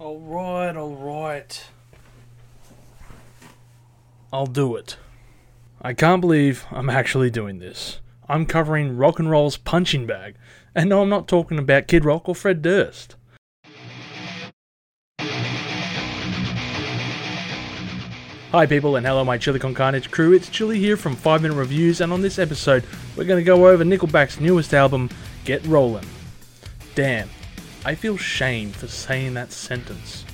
Alright, alright. I'll do it. I can't believe I'm actually doing this. I'm covering rock and roll's punching bag. And no, I'm not talking about Kid Rock or Fred Durst. Hi, people, and hello, my Chili Con Carnage crew. It's Chili here from 5 Minute Reviews, and on this episode, we're going to go over Nickelback's newest album, Get Rollin'. Damn, I feel shame for saying that sentence.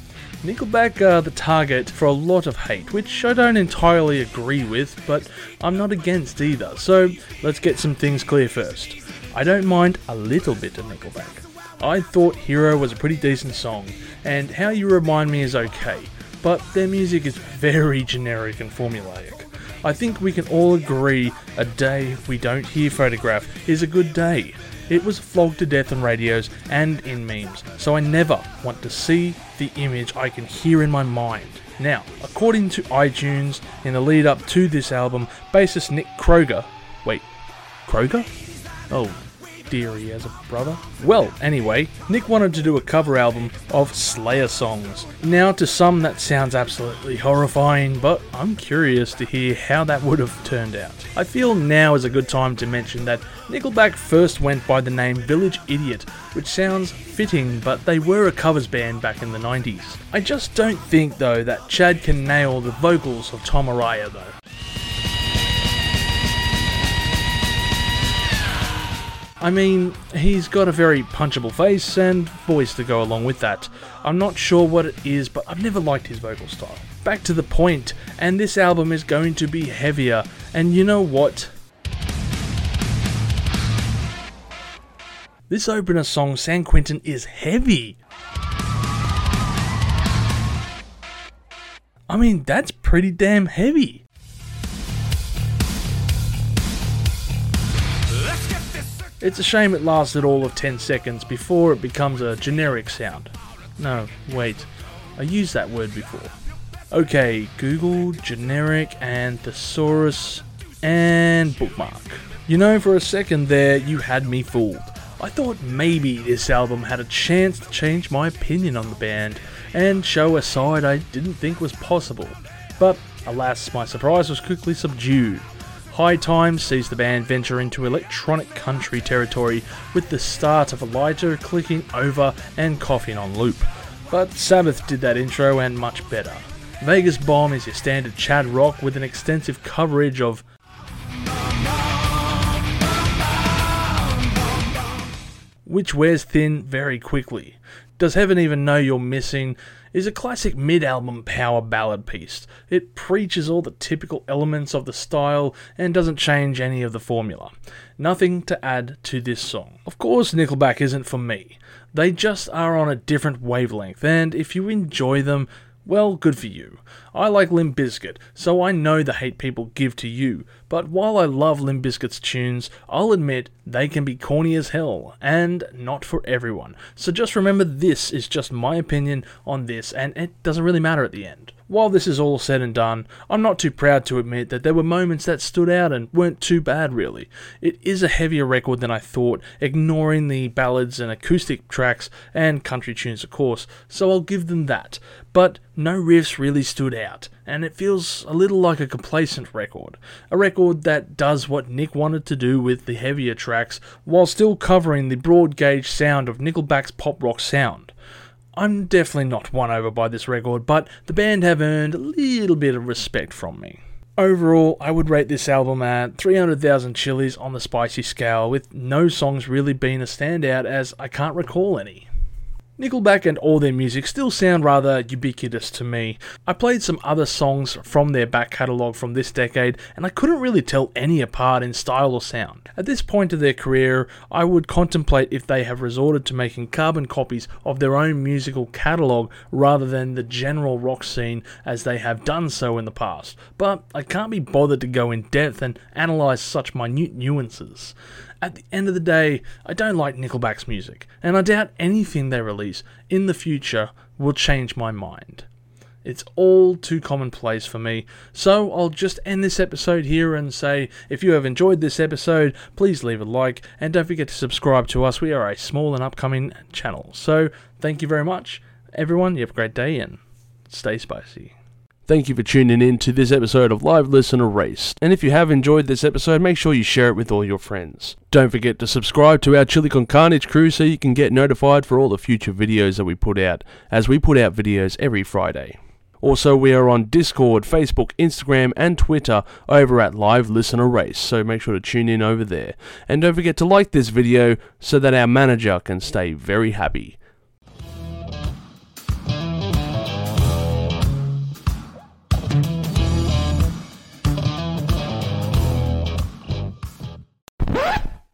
Nickelback are the target for a lot of hate, which I don't entirely agree with, but I'm not against either, so let's get some things clear first. I don't mind a little bit of Nickelback. I thought Hero was a pretty decent song, and How You Remind Me is okay, but their music is very generic and formulaic. I think we can all agree a day we don't hear Photograph is a good day. It was flogged to death on radios and in memes, so I never want to see the image I can hear in my mind. Now, according to iTunes, in the lead up to this album, bassist Nick Kroeger. Wait, Kroeger? Oh, has a brother? Well, anyway, Nick wanted to do a cover album of Slayer songs. Now, to some, that sounds absolutely horrifying, but I'm curious to hear how that would have turned out. I feel now is a good time to mention that Nickelback first went by the name Village Idiot, which sounds fitting, but they were a covers band back in the 90s. I just don't think, though, that Chad can nail the vocals of Tom Araya, though. I mean, he's got a very punchable face and voice to go along with that. I'm not sure what it is, but I've never liked his vocal style. Back to the point, and this album is going to be heavier, and you know what? This opener song, San Quentin, is heavy. I mean, that's pretty damn heavy. It's a shame it lasted all of 10 seconds before it becomes a generic sound. No, wait, I used that word before. Okay, Google, generic, and thesaurus, and bookmark. You know, for a second there, you had me fooled. I thought maybe this album had a chance to change my opinion on the band and show a side I didn't think was possible. But alas, my surprise was quickly subdued. High Times sees the band venture into electronic country territory with the start of Elijah clicking over and coughing on loop. But Sabbath did that intro and much better. Vegas Bomb is your standard Chad rock with an extensive coverage of which wears thin very quickly. Does Heaven Even Know You're Missing is a classic mid album power ballad piece. It preaches all the typical elements of the style and doesn't change any of the formula. Nothing to add to this song. Of course, Nickelback isn't for me. They just are on a different wavelength, and if you enjoy them, well, good for you. I like Limp Bizkit, so I know the hate people give to you, but while I love Limp Bizkit's tunes, I'll admit they can be corny as hell, and not for everyone. So just remember this is just my opinion on this, and it doesn't really matter at the end. While this is all said and done, I'm not too proud to admit that there were moments that stood out and weren't too bad, really. It is a heavier record than I thought, ignoring the ballads and acoustic tracks and country tunes, of course, so I'll give them that. But no riffs really stood out, and it feels a little like a complacent record. A record that does what Nick wanted to do with the heavier tracks while still covering the broad gauge sound of Nickelback's pop rock sound. I'm definitely not won over by this record, but the band have earned a little bit of respect from me. Overall, I would rate this album at 300,000 chilies on the spicy scale, with no songs really being a standout as I can't recall any. Nickelback and all their music still sound rather ubiquitous to me. I played some other songs from their back catalogue from this decade, and I couldn't really tell any apart in style or sound. At this point of their career, I would contemplate if they have resorted to making carbon copies of their own musical catalogue rather than the general rock scene as they have done so in the past, but I can't be bothered to go in depth and analyse such minute nuances. At the end of the day, I don't like Nickelback's music, and I doubt anything they release in the future will change my mind. It's all too commonplace for me, so I'll just end this episode here and say if you have enjoyed this episode, please leave a like and don't forget to subscribe to us. We are a small and upcoming channel. So, thank you very much, Everyone, you have a great day and stay spicy. Thank you for tuning in to this episode of Live Listen Erased. And if you have enjoyed this episode, make sure you share it with all your friends. Don't forget to subscribe to our Chili Con Carnage crew so you can get notified for all the future videos that we put out, as we put out videos every Friday. Also, we are on Discord, Facebook, Instagram, and Twitter over at Live Listen Erased, so make sure to tune in over there. And don't forget to like this video so that our manager can stay very happy.